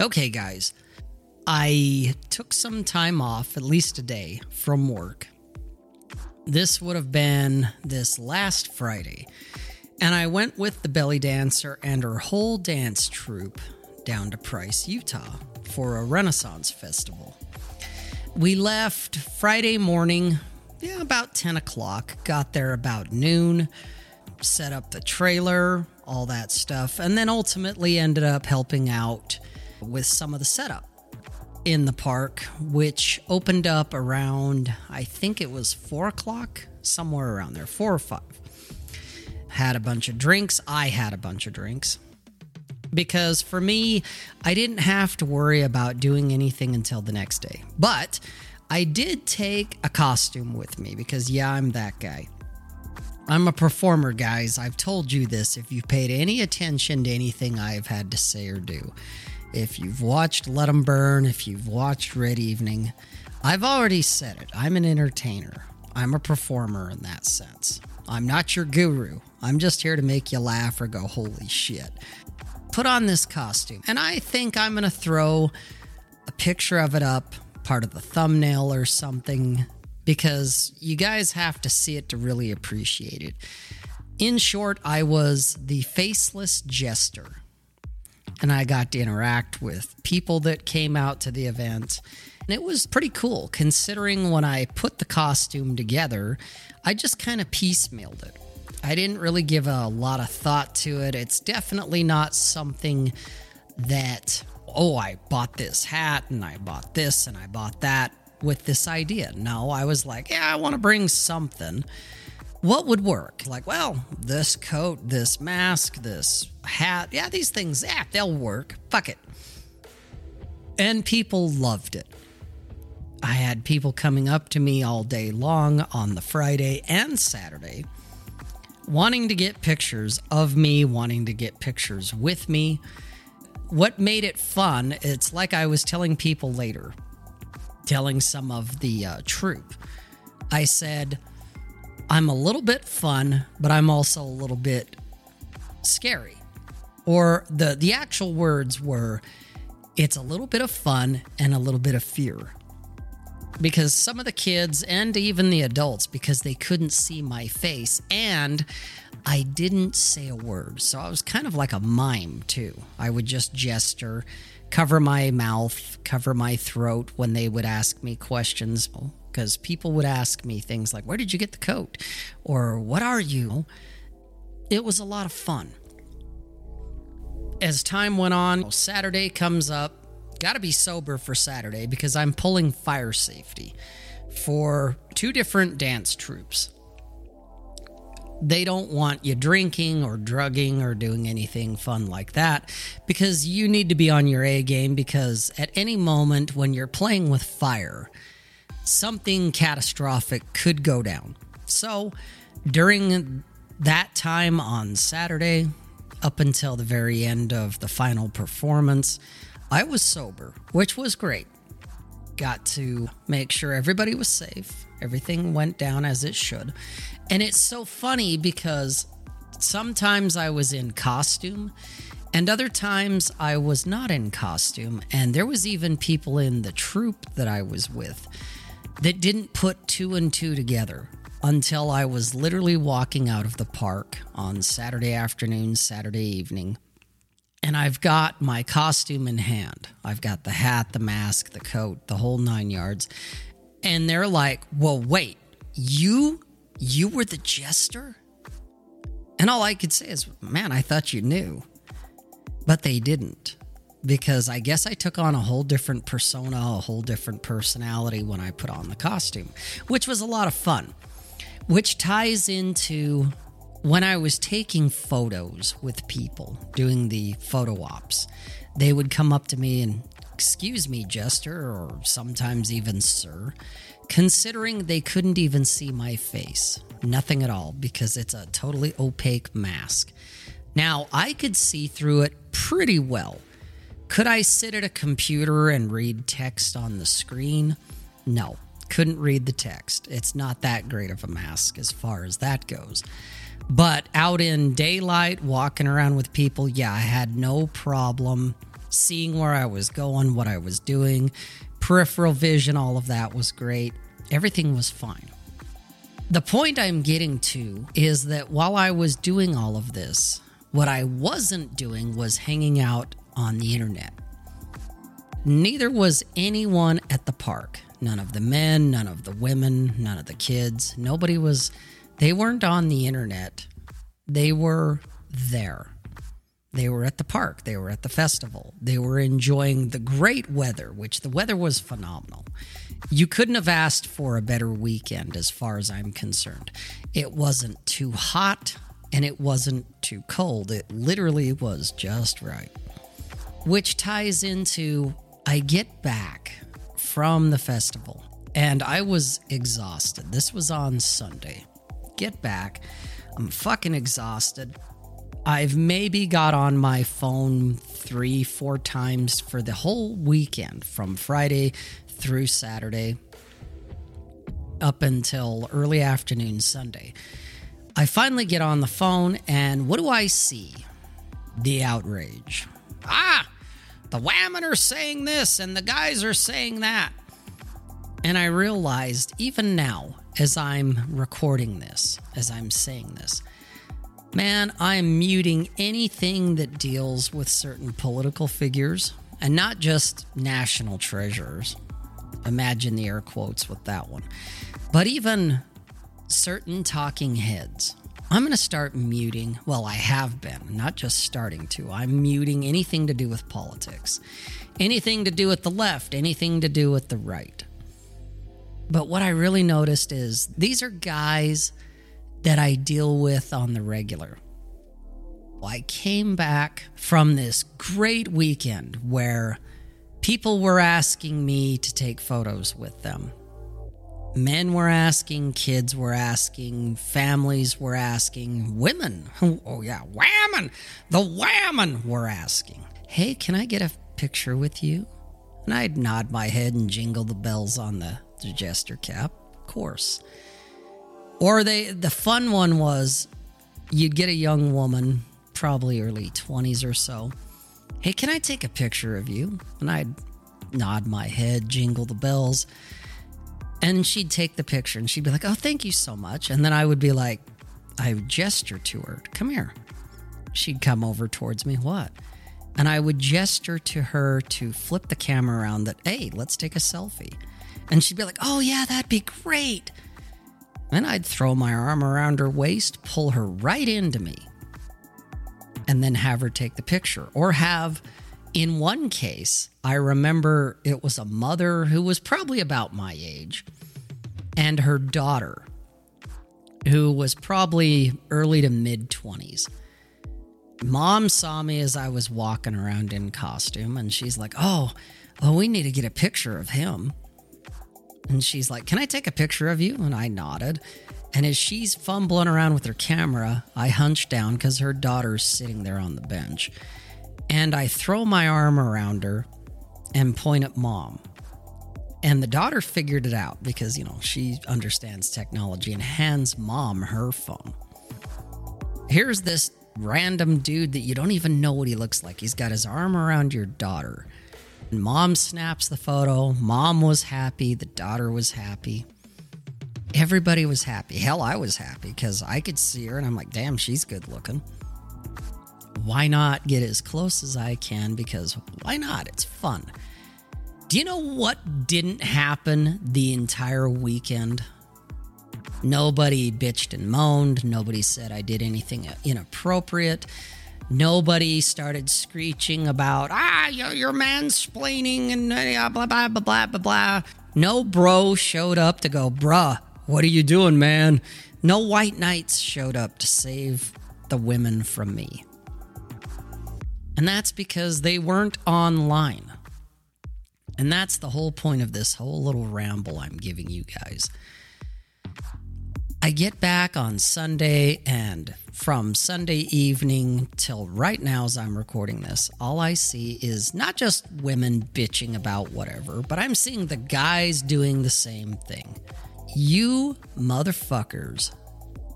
Okay, guys. I took some time off, at least a day, from work. This would have been this last Friday. And I went with the belly dancer and her whole dance troupe down to Price, Utah for a Renaissance festival. We left Friday morning, yeah, about 10 o'clock, got there about noon, set up the trailer, all that stuff, and then ultimately ended up helping out with some of the setup in the park, which opened up around, I think it was four o'clock, somewhere around there, four or five. Had a bunch of drinks. I had a bunch of drinks. Because for me, I didn't have to worry about doing anything until the next day. But I did take a costume with me because, yeah, I'm that guy. I'm a performer, guys. I've told you this if you've paid any attention to anything I've had to say or do. If you've watched Let 'em Burn, if you've watched Red Evening, I've already said it. I'm an entertainer. I'm a performer in that sense. I'm not your guru. I'm just here to make you laugh or go, holy shit. Put on this costume. And I think I'm going to throw a picture of it up, part of the thumbnail or something, because you guys have to see it to really appreciate it. In short, I was the faceless jester and I got to interact with people that came out to the event. And it was pretty cool considering when I put the costume together, I just kind of piecemealed it. I didn't really give a lot of thought to it. It's definitely not something that, oh, I bought this hat and I bought this and I bought that with this idea. No, I was like, yeah, I want to bring something what would work? Like, well, this coat, this mask, this hat, yeah, these things, yeah, they'll work. Fuck it. And people loved it. I had people coming up to me all day long on the Friday and Saturday wanting to get pictures of me, wanting to get pictures with me. What made it fun, it's like I was telling people later, telling some of the uh, troupe. I said, I'm a little bit fun, but I'm also a little bit scary. Or the the actual words were it's a little bit of fun and a little bit of fear. Because some of the kids and even the adults because they couldn't see my face and I didn't say a word. So I was kind of like a mime too. I would just gesture, cover my mouth, cover my throat when they would ask me questions because people would ask me things like, Where did you get the coat? Or What are you? It was a lot of fun. As time went on, Saturday comes up. Got to be sober for Saturday because I'm pulling fire safety for two different dance troupes. They don't want you drinking or drugging or doing anything fun like that because you need to be on your A game because at any moment when you're playing with fire, something catastrophic could go down. So during that time on Saturday, up until the very end of the final performance, I was sober, which was great. Got to make sure everybody was safe, everything went down as it should. And it's so funny because sometimes I was in costume and other times I was not in costume. And there was even people in the troupe that I was with that didn't put two and two together until I was literally walking out of the park on Saturday afternoon, Saturday evening. And I've got my costume in hand. I've got the hat, the mask, the coat, the whole nine yards. And they're like, well, wait, you, you were the jester? And all I could say is, man, I thought you knew. But they didn't because I guess I took on a whole different persona, a whole different personality when I put on the costume, which was a lot of fun. Which ties into when I was taking photos with people, doing the photo ops. They would come up to me and, excuse me, Jester, or sometimes even Sir, considering they couldn't even see my face. Nothing at all, because it's a totally opaque mask. Now, I could see through it pretty well could I sit at a computer and read text on the screen? No, couldn't read the text. It's not that great of a mask as far as that goes. But out in daylight, walking around with people, yeah, I had no problem seeing where I was going, what I was doing, peripheral vision, all of that was great. Everything was fine. The point I'm getting to is that while I was doing all of this, what I wasn't doing was hanging out on the internet. Neither was anyone at the park. None of the men, none of the women, none of the kids. Nobody was, they weren't on the internet. They were there. They were at the park. They were at the festival. They were enjoying the great weather, which the weather was phenomenal. You couldn't have asked for a better weekend as far as I'm concerned. It wasn't too hot and it wasn't too cold. It literally was just right. Which ties into I get back from the festival and I was exhausted. This was on Sunday. Get back. I'm fucking exhausted. I've maybe got on my phone three, four times for the whole weekend from Friday through Saturday up until early afternoon Sunday. I finally get on the phone, and what do I see? The outrage. Ah, the women are saying this, and the guys are saying that. And I realized, even now, as I'm recording this, as I'm saying this, Man, I am muting anything that deals with certain political figures and not just national treasures. Imagine the air quotes with that one. But even certain talking heads. I'm going to start muting. Well, I have been, not just starting to. I'm muting anything to do with politics, anything to do with the left, anything to do with the right. But what I really noticed is these are guys that I deal with on the regular. I came back from this great weekend where people were asking me to take photos with them. Men were asking, kids were asking, families were asking, women, oh yeah, whammon, the whammon were asking, hey, can I get a picture with you? And I'd nod my head and jingle the bells on the, the jester cap, of course. Or they the fun one was you'd get a young woman, probably early 20s or so. Hey, can I take a picture of you? And I'd nod my head, jingle the bells. And she'd take the picture and she'd be like, "Oh, thank you so much." And then I would be like, I would gesture to her, "Come here." She'd come over towards me, "What?" And I would gesture to her to flip the camera around that, "Hey, let's take a selfie." And she'd be like, "Oh, yeah, that'd be great." Then I'd throw my arm around her waist, pull her right into me, and then have her take the picture. Or have, in one case, I remember it was a mother who was probably about my age and her daughter, who was probably early to mid 20s. Mom saw me as I was walking around in costume, and she's like, Oh, oh, we need to get a picture of him. And she's like, Can I take a picture of you? And I nodded. And as she's fumbling around with her camera, I hunch down because her daughter's sitting there on the bench. And I throw my arm around her and point at mom. And the daughter figured it out because, you know, she understands technology and hands mom her phone. Here's this random dude that you don't even know what he looks like. He's got his arm around your daughter. Mom snaps the photo. Mom was happy. The daughter was happy. Everybody was happy. Hell, I was happy because I could see her and I'm like, damn, she's good looking. Why not get as close as I can? Because why not? It's fun. Do you know what didn't happen the entire weekend? Nobody bitched and moaned. Nobody said I did anything inappropriate. Nobody started screeching about, ah, you're, you're mansplaining and uh, blah, blah, blah, blah, blah, blah. No bro showed up to go, bruh, what are you doing, man? No white knights showed up to save the women from me. And that's because they weren't online. And that's the whole point of this whole little ramble I'm giving you guys. I get back on Sunday, and from Sunday evening till right now, as I'm recording this, all I see is not just women bitching about whatever, but I'm seeing the guys doing the same thing. You motherfuckers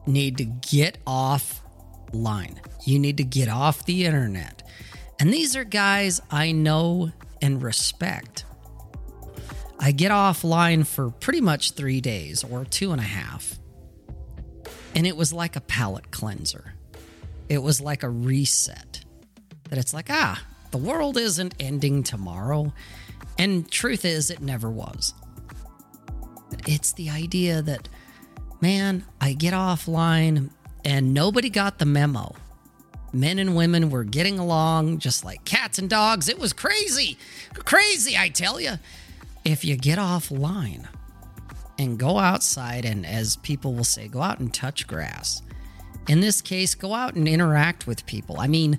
need to get off line. You need to get off the internet And these are guys I know and respect. I get offline for pretty much three days or two and a half. And it was like a palate cleanser. It was like a reset. That it's like, ah, the world isn't ending tomorrow. And truth is, it never was. It's the idea that, man, I get offline and nobody got the memo. Men and women were getting along just like cats and dogs. It was crazy. Crazy, I tell you. If you get offline and go outside, and as people will say, go out and touch grass. In this case, go out and interact with people. I mean,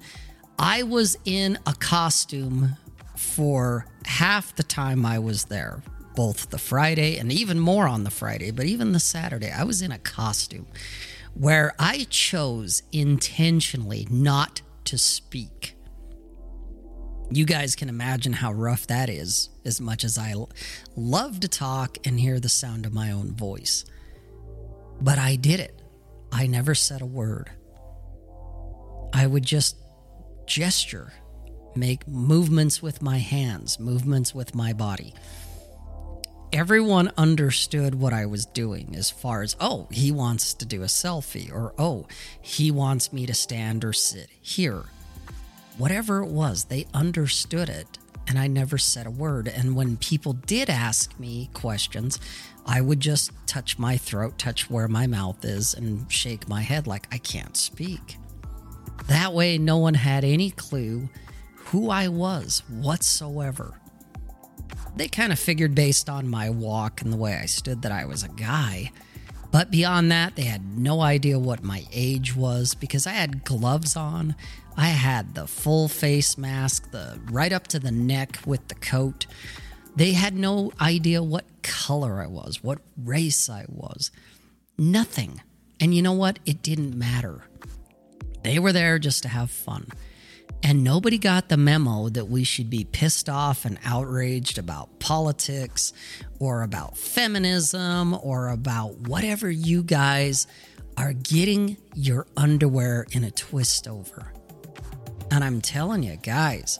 I was in a costume for half the time I was there, both the Friday and even more on the Friday, but even the Saturday, I was in a costume where I chose intentionally not to speak. You guys can imagine how rough that is, as much as I love to talk and hear the sound of my own voice. But I did it. I never said a word. I would just gesture, make movements with my hands, movements with my body everyone understood what I was doing as far as, oh, he wants to do a selfie, or oh, he wants me to stand or sit here. Whatever it was, they understood it, and I never said a word. And when people did ask me questions, I would just touch my throat, touch where my mouth is, and shake my head like I can't speak. That way, no one had any clue who I was whatsoever they kind of figured based on my walk and the way I stood that I was a guy. But beyond that, they had no idea what my age was because I had gloves on. I had the full face mask, the right up to the neck with the coat. They had no idea what color I was, what race I was. Nothing. And you know what? It didn't matter. They were there just to have fun. And nobody got the memo that we should be pissed off and outraged about politics or about feminism or about whatever you guys are getting your underwear in a twist over. And I'm telling you, guys,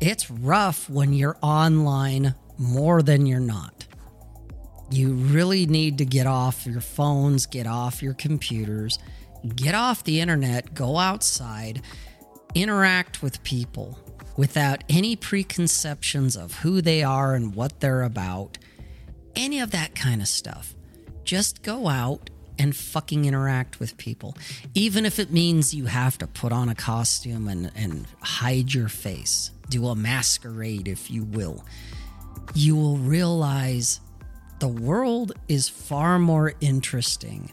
it's rough when you're online more than you're not. You really need to get off your phones, get off your computers, get off the internet, go outside interact with people without any preconceptions of who they are and what they're about, any of that kind of stuff. Just go out and fucking interact with people. Even if it means you have to put on a costume and, and hide your face, do a masquerade, if you will, you will realize the world is far more interesting.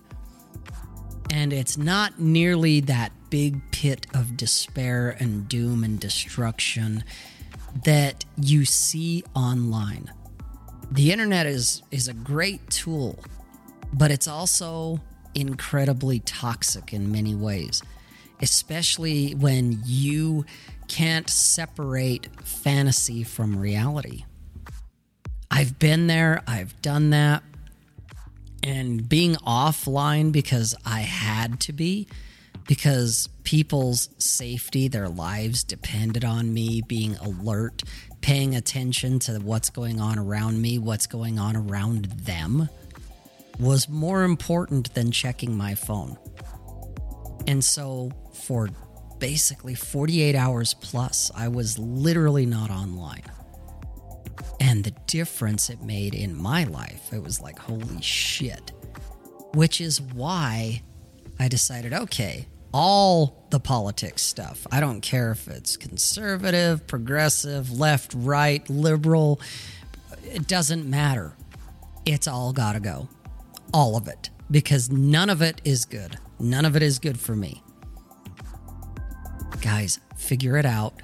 And it's not nearly that big pit of despair and doom and destruction that you see online. The internet is is a great tool, but it's also incredibly toxic in many ways, especially when you can't separate fantasy from reality. I've been there, I've done that, and being offline because I had to be because people's safety, their lives depended on me being alert, paying attention to what's going on around me, what's going on around them, was more important than checking my phone. And so for basically 48 hours plus, I was literally not online. And the difference it made in my life, it was like, holy shit. Which is why I decided, okay, all the politics stuff. I don't care if it's conservative, progressive, left, right, liberal. It doesn't matter. It's all got to go. All of it. Because none of it is good. None of it is good for me. Guys, figure it out.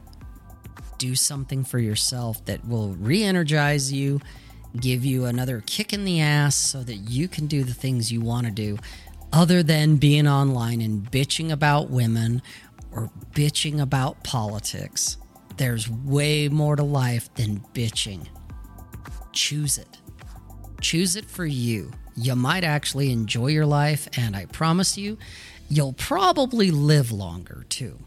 Do something for yourself that will re energize you, give you another kick in the ass so that you can do the things you want to do other than being online and bitching about women or bitching about politics. There's way more to life than bitching. Choose it. Choose it for you. You might actually enjoy your life, and I promise you, you'll probably live longer too.